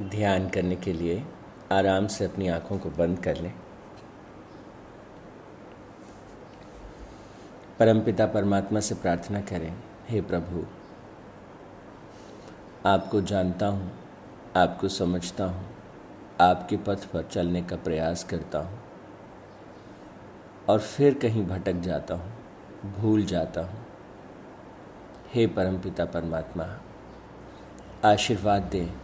ध्यान करने के लिए आराम से अपनी आँखों को बंद कर लें। परमपिता परमात्मा से प्रार्थना करें, हे प्रभु, आपको जानता हूँ, आपको समझता हूँ, आपके पथ पर चलने का प्रयास करता हूँ और फिर कहीं भटक जाता हूँ, भूल जाता हूँ। हे परमपिता परमात्मा, आशीर्वाद दें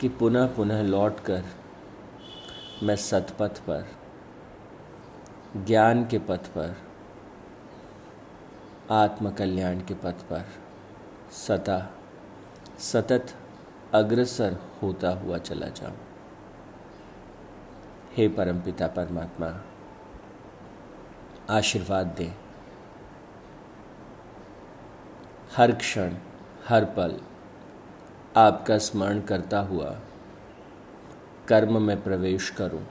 कि पुनः पुनः लौट कर मैं सतपथ पर, ज्ञान के पथ पर, आत्मकल्याण के पथ पर सता सतत अग्रसर होता हुआ चला जाऊँ। हे परमपिता परमात्मा, आशीर्वाद दे। हर क्षण, हर पल आपका स्मरण करता हुआ कर्म में प्रवेश करूँ।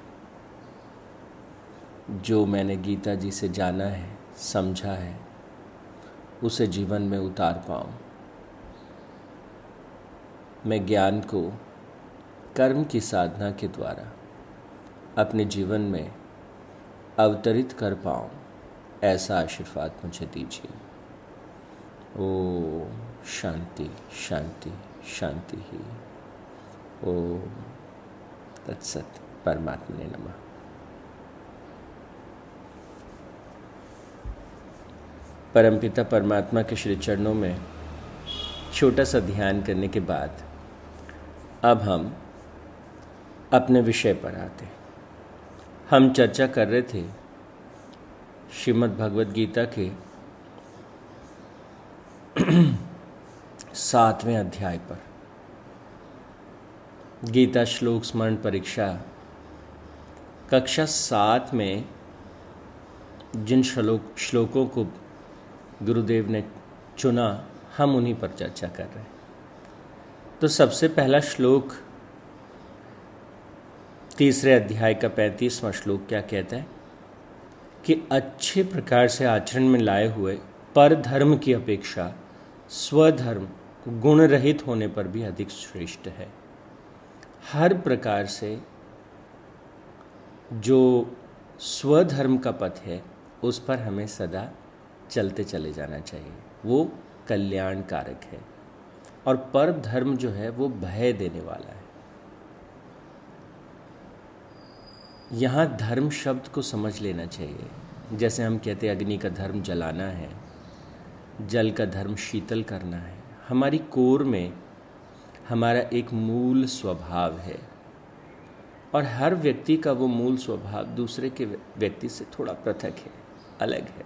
जो मैंने गीता जी से जाना है, समझा है, उसे जीवन में उतार पाऊँ। मैं ज्ञान को कर्म की साधना के द्वारा अपने जीवन में अवतरित कर पाऊँ, ऐसा आशीर्वाद मुझे दीजिए। ओ शांति शांति। शांति ही। ओ तत्सत परमात्मा ने नमः। परमपिता परमात्मा के श्री चरणों में छोटा सा ध्यान करने के बाद अब हम अपने विषय पर आते हम चर्चा कर रहे थे श्रीमद् भगवत गीता के सातवें अध्याय पर। गीता श्लोक स्मरण परीक्षा। कक्षा सात में जिन श्लोक, श्लोकों को गुरुदेव ने चुना, हम उन्हीं पर चर्चा कर रहे हैं। तो सबसे पहला श्लोक तीसरे अध्याय का पैंतीसवां श्लोक क्या कहता है? कि अच्छे प्रकार से आचरण में लाए हुए पर धर्म की अपेक्षा स्वधर्म गुण रहित होने पर भी अधिक श्रेष्ठ है। हर प्रकार से जो स्वधर्म का पथ है, उस पर हमें सदा चलते चले जाना चाहिए। वो कल्याण कारक है। और पर धर्म जो है, वो भय देने वाला है। यहाँ धर्म शब्द को समझ लेना चाहिए। जैसे हम कहते हैं, अग्नि का धर्म जलाना है, जल का धर्म शीतल करना है। हमारी कोर में हमारा एक मूल स्वभाव है और हर व्यक्ति का वो मूल स्वभाव दूसरे के व्यक्ति से थोड़ा पृथक है, अलग है।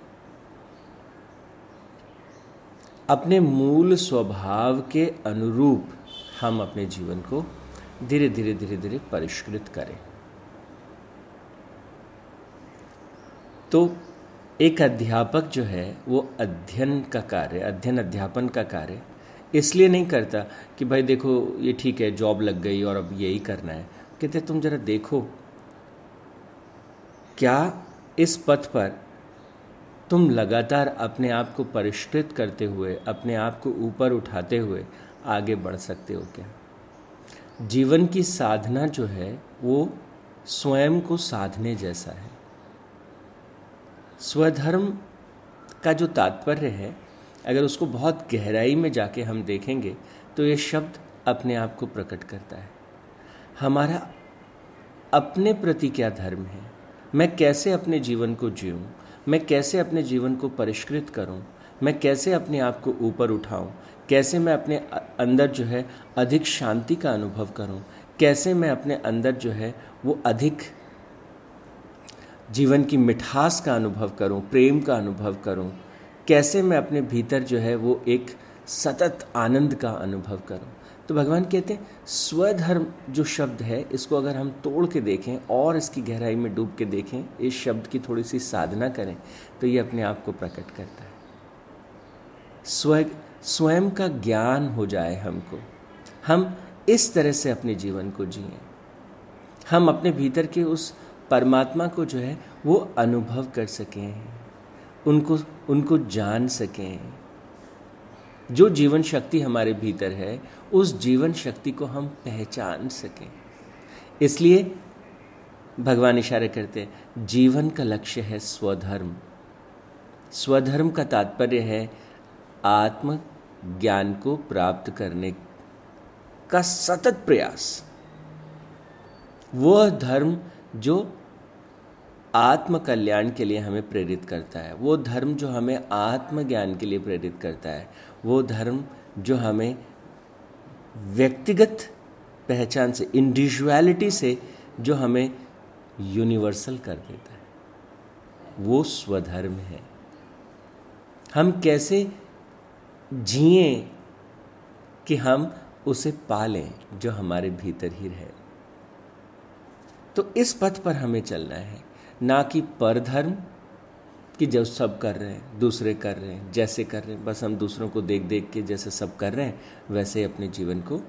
अपने मूल स्वभाव के अनुरूप हम अपने जीवन को धीरे धीरे धीरे धीरे परिष्कृत करें। तो एक अध्यापक जो है, वो अध्ययन का कार्य, अध्ययन अध्यापन का कार्य इसलिए नहीं करता कि भाई देखो, ये ठीक है जॉब लग गई और अब यही करना है। कहते, तुम जरा देखो, क्या इस पथ पर तुम लगातार अपने आप को परिष्कृत करते हुए, अपने आप को ऊपर उठाते हुए आगे बढ़ सकते हो क्या? जीवन की साधना जो है, वो स्वयं को साधने जैसा है। स्वधर्म का जो तात्पर्य है अगर उसको बहुत गहराई में जाके हम देखेंगे तो ये शब्द अपने आप को प्रकट करता है। हमारा अपने प्रति क्या धर्म है? मैं कैसे अपने जीवन को जीऊँ? मैं कैसे अपने जीवन को परिष्कृत करूँ? मैं कैसे अपने आप को ऊपर उठाऊँ? कैसे मैं अपने अंदर जो है अधिक शांति का अनुभव करूँ? कैसे मैं अपने अंदर जो है वो अधिक जीवन की मिठास का अनुभव करूँ? प्रेम का अनुभव करूँ? कैसे मैं अपने भीतर जो है वो एक सतत आनंद का अनुभव करूँ? तो भगवान कहते हैं, स्वधर्म जो शब्द है, इसको अगर हम तोड़ के देखें और इसकी गहराई में डूब के देखें, इस शब्द की थोड़ी सी साधना करें तो ये अपने आप को प्रकट करता है। स्व, स्वयं का ज्ञान हो जाए हमको। हम इस तरह से अपने जीवन को जिए। हम अपने भीतर के उस परमात्मा को जो है वो अनुभव कर सकें। उनको उनको जान सकें। जो जीवन शक्ति हमारे भीतर है, उस जीवन शक्ति को हम पहचान सकें। इसलिए भगवान इशारे करते हैं, जीवन का लक्ष्य है स्वधर्म। स्वधर्म का तात्पर्य है आत्म ज्ञान को प्राप्त करने का सतत प्रयास। वह धर्म जो आत्म कल्याण के लिए हमें प्रेरित करता है। वो धर्म जो हमें आत्मज्ञान के लिए प्रेरित करता है, वो धर्म जो हमें व्यक्तिगत पहचान से इंडिविजुअलिटी से जो हमें यूनिवर्सल कर देता है। वो स्वधर्म है। हम कैसे जिए कि हम उसे पालें जो हमारे भीतर ही रहे। तो इस पथ पर हमें चलना है। ना कि परधर्म कि जो सब कर रहे हैं, दूसरे कर रहे हैं, जैसे कर रहे हैं, बस हम दूसरों को देख देख के जैसे सब कर रहे हैं, वैसे अपने जीवन को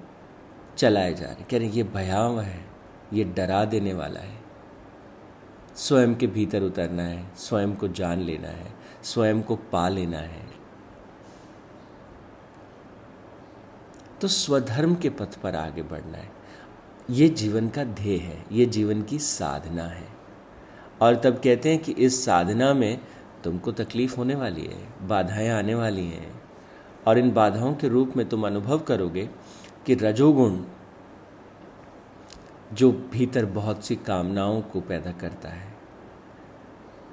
चलाए जा रहे हैं। कह रहे हैं, ये भयावह है, ये डरा देने वाला है। स्वयं के भीतर उतरना है, स्वयं को जान लेना है, स्वयं को पा लेना है। तो स्वधर्म के पथ पर आगे बढ़ना है। ये जीवन का ध्येय है, ये जीवन की साधना है। और तब कहते हैं कि इस साधना में तुमको तकलीफ़ होने वाली है, बाधाएँ आने वाली हैं। और इन बाधाओं के रूप में तुम अनुभव करोगे कि रजोगुण जो भीतर बहुत सी कामनाओं को पैदा करता है,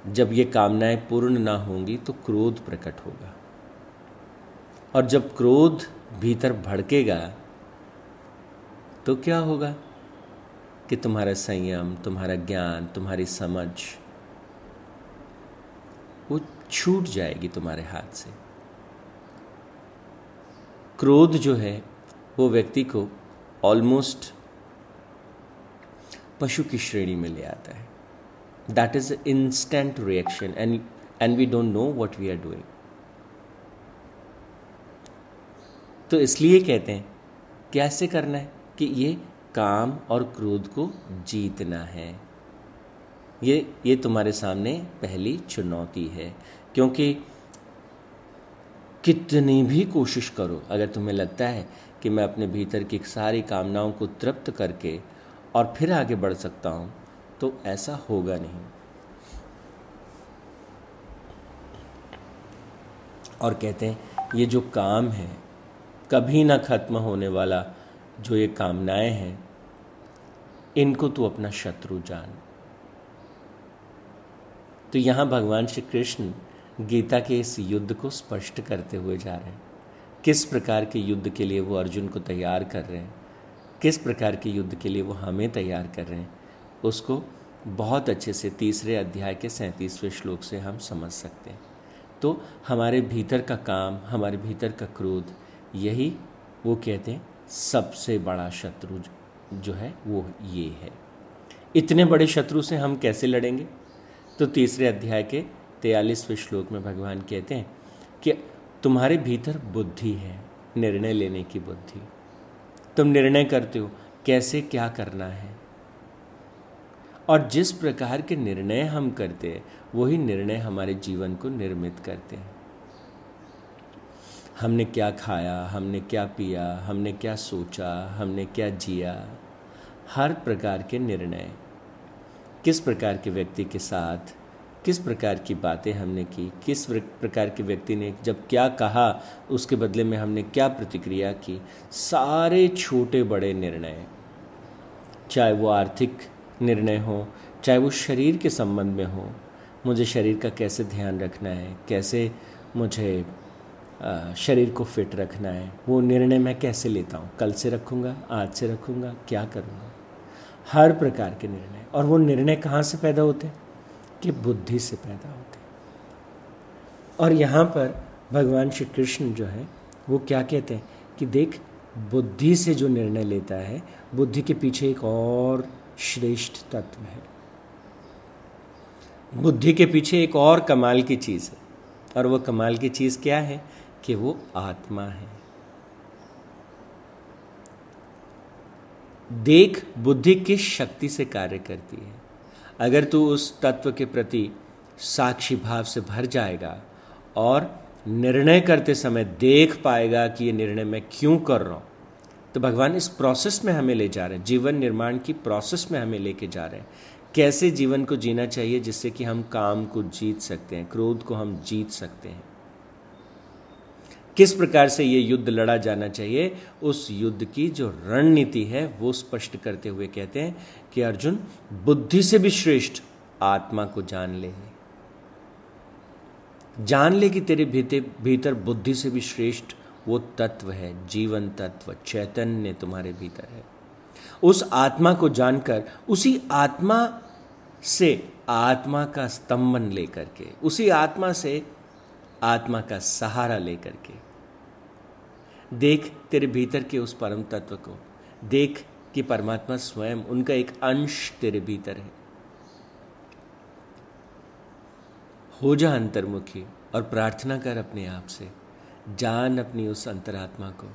जब ये कामनाएँ पूर्ण ना होंगी तो क्रोध प्रकट होगा। और जब क्रोध भीतर भड़केगा तो क्या होगा? कि तुम्हारा संयम, तुम्हारा ज्ञान, तुम्हारी समझ, वो छूट जाएगी तुम्हारे हाथ से। क्रोध जो है, वो व्यक्ति को ऑलमोस्ट पशु की श्रेणी में ले आता है। That is instant reaction and and we don't know what we are doing तो इसलिए कहते हैं, कैसे करना है कि ये काम और क्रोध को जीतना है। ये ये तुम्हारे सामने पहली चुनौती है, क्योंकि कितनी भी कोशिश करो, अगर तुम्हें लगता है कि मैं अपने भीतर की सारी कामनाओं को तृप्त करके और फिर आगे बढ़ सकता हूँ तो ऐसा होगा नहीं। और कहते हैं, ये जो काम है, कभी ना खत्म होने वाला जो ये कामनाएँ हैं, इनको तू अपना शत्रु जान। तो यहाँ भगवान श्री कृष्ण गीता के इस युद्ध को स्पष्ट करते हुए जा रहे हैं। किस प्रकार के युद्ध के लिए वो अर्जुन को तैयार कर रहे हैं? किस प्रकार के युद्ध के लिए वो हमें तैयार कर रहे हैं? उसको बहुत अच्छे से तीसरे अध्याय के सैंतीसवें श्लोक से हम समझ सकते हैं। तो हमारे भीतर का काम, हमारे भीतर का क्रोध, यही वो कहते हैं सबसे बड़ा शत्रु जो है, वो ये है। इतने बड़े शत्रु से हम कैसे लड़ेंगे? तो तीसरे अध्याय के तयालीसवें श्लोक में भगवान कहते हैं कि तुम्हारे भीतर बुद्धि है, निर्णय लेने की बुद्धि। तुम निर्णय करते हो, कैसे क्या करना है? और जिस प्रकार के निर्णय हम करते हैं, वही निर्णय हमारे जीवन को निर्मित करते हैं। हमने क्या खाया, हमने क्या पिया, हमने क्या सोचा, हमने क्या जिया? हर प्रकार के निर्णय। किस प्रकार के व्यक्ति के साथ, किस प्रकार की बातें हमने की, किस प्रकार के व्यक्ति ने जब क्या कहा, उसके बदले में हमने क्या प्रतिक्रिया की? सारे छोटे बड़े निर्णय। चाहे वो आर्थिक निर्णय हो, चाहे वो शरीर के संबंध में हो, मुझे शरीर का कैसे ध्यान रखना है, कैसे मुझे शरीर को फिट रखना है। वो निर्णय मैं कैसे लेता हूँ? कल से रखूँगा, आज से रखूँगा, क्या करूँगा? हर प्रकार के निर्णय। और वो निर्णय कहाँ से पैदा होते हैं? कि बुद्धि से पैदा होते और यहाँ पर भगवान श्री कृष्ण जो है, वो क्या कहते हैं कि देख, बुद्धि से जो निर्णय लेता है, बुद्धि के पीछे एक और श्रेष्ठ तत्व है। बुद्धि के पीछे एक और कमाल की चीज़ है। और वो कमाल की चीज़ क्या है? कि वो आत्मा है। देख बुद्धि किस शक्ति से कार्य करती है। अगर तू उस तत्व के प्रति साक्षी भाव से भर जाएगा और निर्णय करते समय देख पाएगा कि ये निर्णय मैं क्यों कर रहा हूँ तो भगवान इस प्रोसेस में हमें ले जा रहे हैं। जीवन निर्माण की प्रोसेस में हमें लेके जा रहे हैं। कैसे जीवन को जीना चाहिए जिससे कि हम काम को जीत सकते हैं, क्रोध को हम जीत सकते हैं। किस प्रकार से ये युद्ध लड़ा जाना चाहिए, उस युद्ध की जो रणनीति है, वो स्पष्ट करते हुए कहते हैं कि अर्जुन, बुद्धि से भी श्रेष्ठ आत्मा को जान ले। जान ले कि तेरे भीतर भीतर बुद्धि से भी श्रेष्ठ वो तत्व है, जीवन तत्व, चैतन्य तुम्हारे भीतर है। उस आत्मा को जानकर, उसी आत्मा से आत्मा का स्तंभन लेकर के, उसी आत्मा से आत्मा का सहारा लेकर के। देख तेरे भीतर के उस परम तत्व को। देख कि परमात्मा स्वयं उनका एक अंश तेरे भीतर है। हो जा अंतर्मुखी और प्रार्थना कर अपने आप से। जान अपनी उस अंतरात्मा को।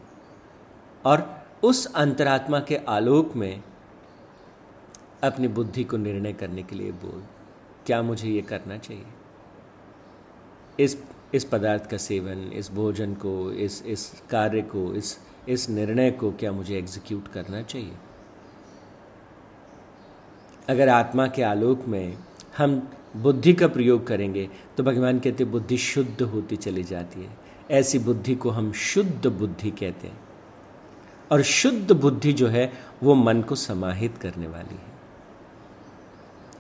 और उस अंतरात्मा के आलोक में अपनी बुद्धि को निर्णय करने के लिए बोल, क्या मुझे ये करना चाहिए? इस इस पदार्थ का सेवन, इस भोजन को, इस इस कार्य को, इस इस निर्णय को क्या मुझे एग्जीक्यूट करना चाहिए? अगर आत्मा के आलोक में हम बुद्धि का प्रयोग करेंगे तो भगवान कहते बुद्धि शुद्ध होती चली जाती है। ऐसी बुद्धि को हम शुद्ध बुद्धि कहते हैं। और शुद्ध बुद्धि जो है, वो मन को समाहित करने वाली है।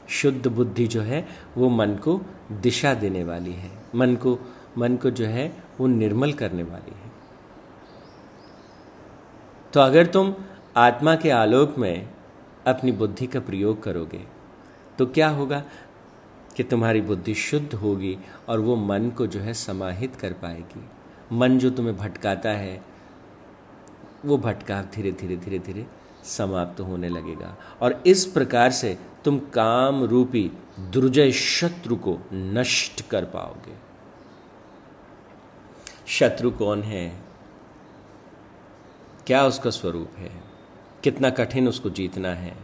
शुद्ध बुद्धि जो है, वो मन को दिशा देने वाली है। मन को मन को जो है, वो निर्मल करने वाली है। तो अगर तुम आत्मा के आलोक में अपनी बुद्धि का प्रयोग करोगे तो क्या होगा कि तुम्हारी बुद्धि शुद्ध होगी और वो मन को जो है समाहित कर पाएगी। मन जो तुम्हें भटकाता है, वो भटकाव धीरे धीरे धीरे धीरे समाप्त तो होने लगेगा। और इस प्रकार से तुम काम रूपी दुर्जय शत्रु को नष्ट कर पाओगे। शत्रु कौन है? क्या उसका स्वरूप है? कितना कठिन उसको जीतना है?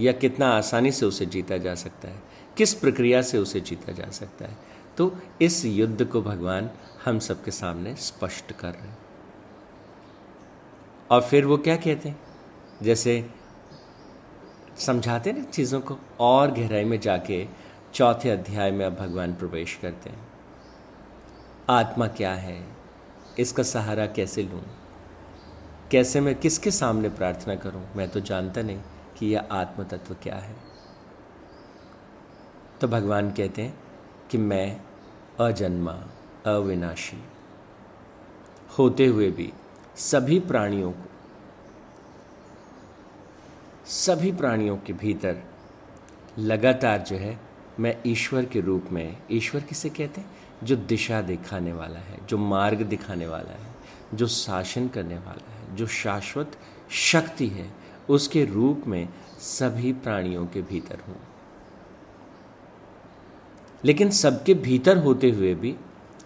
या कितना आसानी से उसे जीता जा सकता है? किस प्रक्रिया से उसे जीता जा सकता है? तो इस युद्ध को भगवान हम सबके सामने स्पष्ट कर रहे हैं। और फिर वो क्या कहते हैं? जैसे समझाते ना चीज़ों को, और गहराई में जाके चौथे अध्याय में अब भगवान प्रवेश करते हैं। आत्मा क्या है? इसका सहारा कैसे लूँ? कैसे मैं किसके सामने प्रार्थना करूँ? मैं तो जानता नहीं कि यह आत्म तत्व क्या है। तो भगवान कहते हैं कि मैं अजन्मा, अविनाशी। होते हुए भी सभी प्राणियों को, सभी प्राणियों के भीतर लगातार जो है, मैं ईश्वर के रूप में, ईश्वर किसे कहते हैं? जो दिशा दिखाने वाला है, जो मार्ग दिखाने वाला है, जो शासन करने वाला है, जो शाश्वत शक्ति है, उसके रूप में सभी प्राणियों के भीतर हूँ। लेकिन सबके भीतर होते हुए भी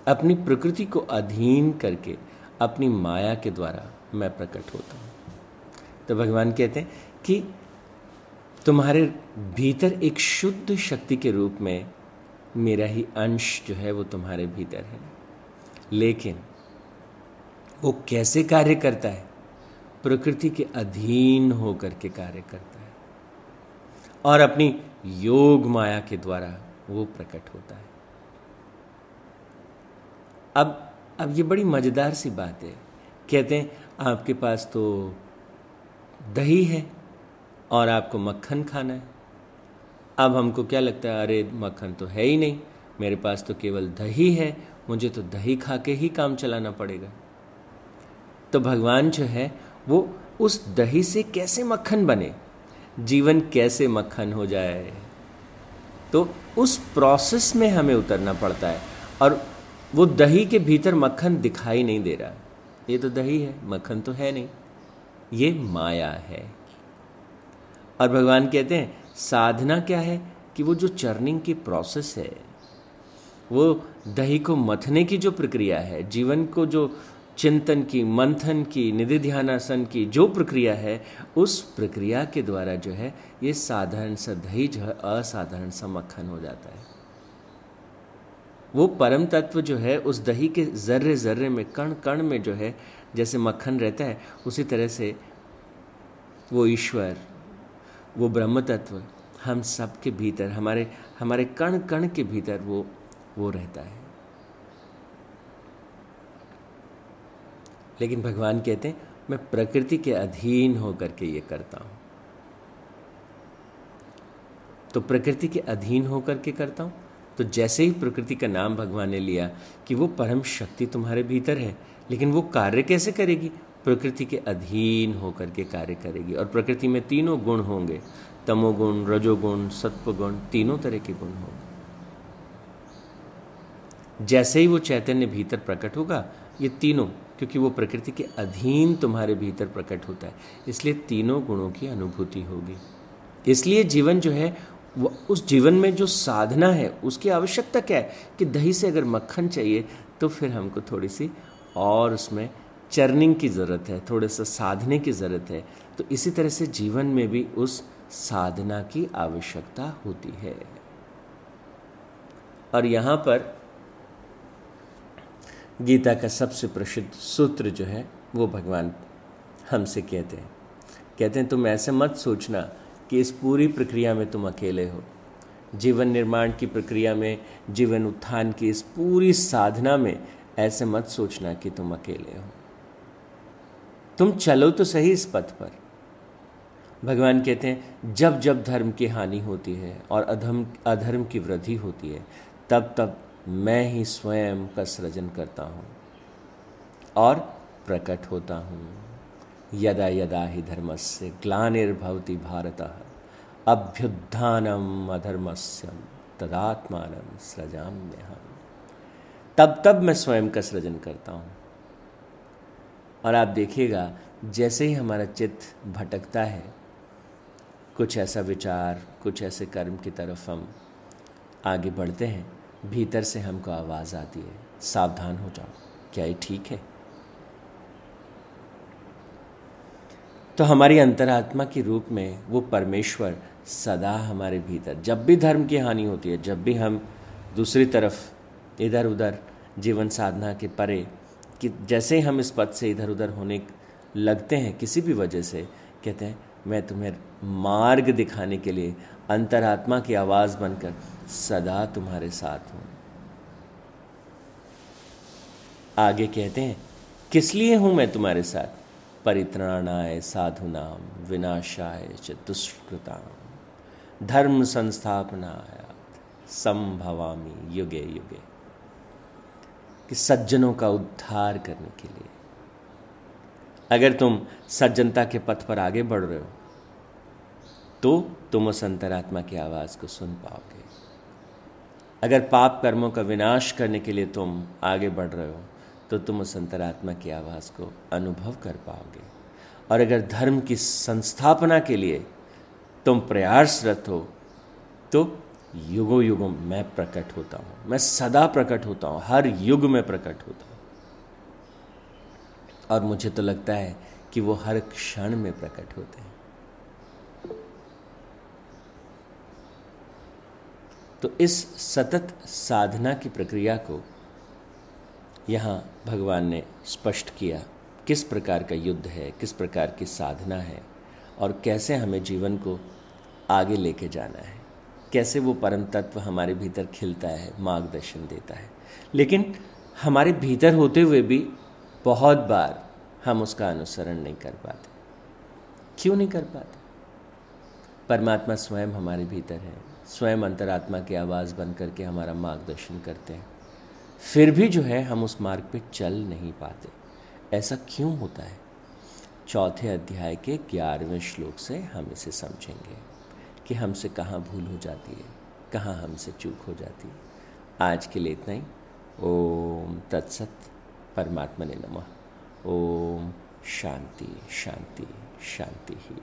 अपनी प्रकृति को अधीन करके, अपनी माया के द्वारा मैं प्रकट होता हूँ। तो भगवान कहते हैं कि तुम्हारे भीतर एक शुद्ध शक्ति के रूप में मेरा ही अंश जो है वो तुम्हारे भीतर है। लेकिन वो कैसे कार्य करता है? प्रकृति के अधीन होकर के कार्य करता है। और अपनी योग माया के द्वारा वो प्रकट होता है। अब अब ये बड़ी मज़ेदार सी बात है। कहते हैं, आपके पास तो दही है और आपको मक्खन खाना है। अब हमको क्या लगता है, अरे, मक्खन तो है ही नहीं। मेरे पास तो केवल दही है, मुझे तो दही खा के ही काम चलाना पड़ेगा। तो भगवान जो है, वो उस दही से कैसे मक्खन बने? जीवन कैसे मक्खन हो जाए? तो उस प्रोसेस में हमें उतरना पड़ता है। और वो दही के भीतर मक्खन दिखाई नहीं दे रहा। ये तो दही है, मक्खन तो है नहीं। ये माया है। और भगवान कहते हैं साधना क्या है कि वो जो चर्निंग की प्रोसेस है, वो दही को मथने की जो प्रक्रिया है, जीवन को जो चिंतन की, मंथन की, निधि ध्यानासन की जो प्रक्रिया है, उस प्रक्रिया के द्वारा जो है, ये साधारण सा दही जो है, असाधारण सा मक्खन हो जाता है। वो परम तत्व जो है, उस दही के जर्रे जर्रे में, कण कण में जो है, जैसे मक्खन रहता है, उसी तरह से वो ईश्वर वो ब्रह्म तत्व हम सब के भीतर, हमारे हमारे कण कण के भीतर वो वो रहता है। लेकिन भगवान कहते हैं, मैं प्रकृति के अधीन होकर के ये करता हूँ। तो प्रकृति के अधीन होकर के करता हूँ? तो जैसे ही प्रकृति का नाम भगवान ने लिया कि वो परम शक्ति तुम्हारे भीतर है, लेकिन वो कार्य कैसे करेगी? प्रकृति के अधीन होकर के कार्य करेगी। और प्रकृति में तीनों गुण होंगे। तमोगुण, रजोगुण, सत्वगुण, तीनों तरह के गुण होंगे। जैसे ही वो चैतन्य भीतर प्रकट होगा, ये तीनों, क्योंकि वो प्रकृति के अधीन तुम्हारे भीतर प्रकट होता है, इसलिए तीनों गुणों की अनुभूति होगी। इसलिए जीवन जो है, वो उस जीवन में जो साधना है, उसकी आवश्यकता क्या है? कि दही से अगर मक्खन चाहिए तो फिर हमको थोड़ी सी और उसमें चर्निंग की ज़रूरत है थोड़े सा साधने की ज़रूरत है तो इसी तरह से जीवन में भी उस साधना की आवश्यकता होती है। और यहाँ पर गीता का सबसे प्रसिद्ध सूत्र जो है, वो भगवान हमसे कहते हैं। कहते हैं, तुम ऐसे मत सोचना कि इस पूरी प्रक्रिया में तुम अकेले हो। जीवन निर्माण की प्रक्रिया में, जीवन उत्थान की इस पूरी साधना में ऐसे मत सोचना कि तुम अकेले हो। तुम चलो तो सही इस पथ पर। भगवान कहते हैं, जब जब धर्म की हानि होती है और अधर्म अधर्म की वृद्धि होती है, तब तब मैं ही स्वयं का सृजन करता हूँ और प्रकट होता हूँ। यदा यदा ही धर्मस्य ग्लानिर्भवती भारत, अभ्युत्थानम अधर्मस्यम तदात्मान सृजाम्य हम तब तब मैं स्वयं का सृजन करता हूँ। और आप देखिएगा, जैसे ही हमारा चित्त भटकता है, कुछ ऐसा विचार, कुछ ऐसे कर्म की तरफ़ हम आगे बढ़ते हैं, भीतर से हमको आवाज़ आती है, सावधान हो जाओ, क्या ये ठीक है? तो हमारी अंतरात्मा के रूप में वो परमेश्वर सदा हमारे भीतर। जब भी धर्म की हानि होती है, जब भी हम दूसरी तरफ़ इधर उधर जीवन साधना के परे कि जैसे ही हम इस पद से इधर उधर होने लगते हैं, किसी भी वजह से, कहते हैं, मैं तुम्हें मार्ग दिखाने के लिए, अंतरात्मा की आवाज़ बनकर सदा तुम्हारे साथ हूँ। आगे कहते हैं, किस लिए हूँ मैं तुम्हारे साथ? परित्राणाय, साधुनाम, विनाशाय च दुष्कृताम। धर्म संस्थापनाय, संभवामी, युगे युगे। कि सज्जनों का उद्धार करने के लिए। अगर तुम सज्जनता के पथ पर आगे बढ़ रहे हो तो तुम उस अंतरात्मा की आवाज़ को सुन पाओगे। अगर पाप कर्मों का विनाश करने के लिए तुम आगे बढ़ रहे हो तो तुम उस अंतरात्मा की आवाज़ को अनुभव कर पाओगे। और अगर धर्म की संस्थापना के लिए तुम प्रयासरत हो तो युगों युगों मैं प्रकट होता हूँ। मैं सदा प्रकट होता हूँ। हर युग में प्रकट होता हूँ। और मुझे तो लगता है कि वो हर क्षण में प्रकट होते हैं। तो इस सतत साधना की प्रक्रिया को यहाँ भगवान ने स्पष्ट किया, किस प्रकार का युद्ध है, किस प्रकार की साधना है, और कैसे हमें जीवन को आगे लेके जाना है। कैसे वो परम तत्व हमारे भीतर खिलता है, मार्गदर्शन देता है। लेकिन हमारे भीतर होते हुए भी बहुत बार हम उसका अनुसरण नहीं कर पाते। क्यों नहीं कर पाते? परमात्मा स्वयं हमारे भीतर है। स्वयं अंतरात्मा की आवाज़ बन करके हमारा मार्गदर्शन करते हैं। फिर भी जो है, हम उस मार्ग पे चल नहीं पाते। ऐसा क्यों होता है? चौथे अध्याय के ग्यारहवें श्लोक से हम इसे समझेंगे। कि हमसे कहाँ भूल हो जाती है, कहाँ हमसे चूक हो जाती है। आज के लिए इतना ही। ओम तत्सत परमात्मा ने नमः। ओम शांति शांति शांति ही।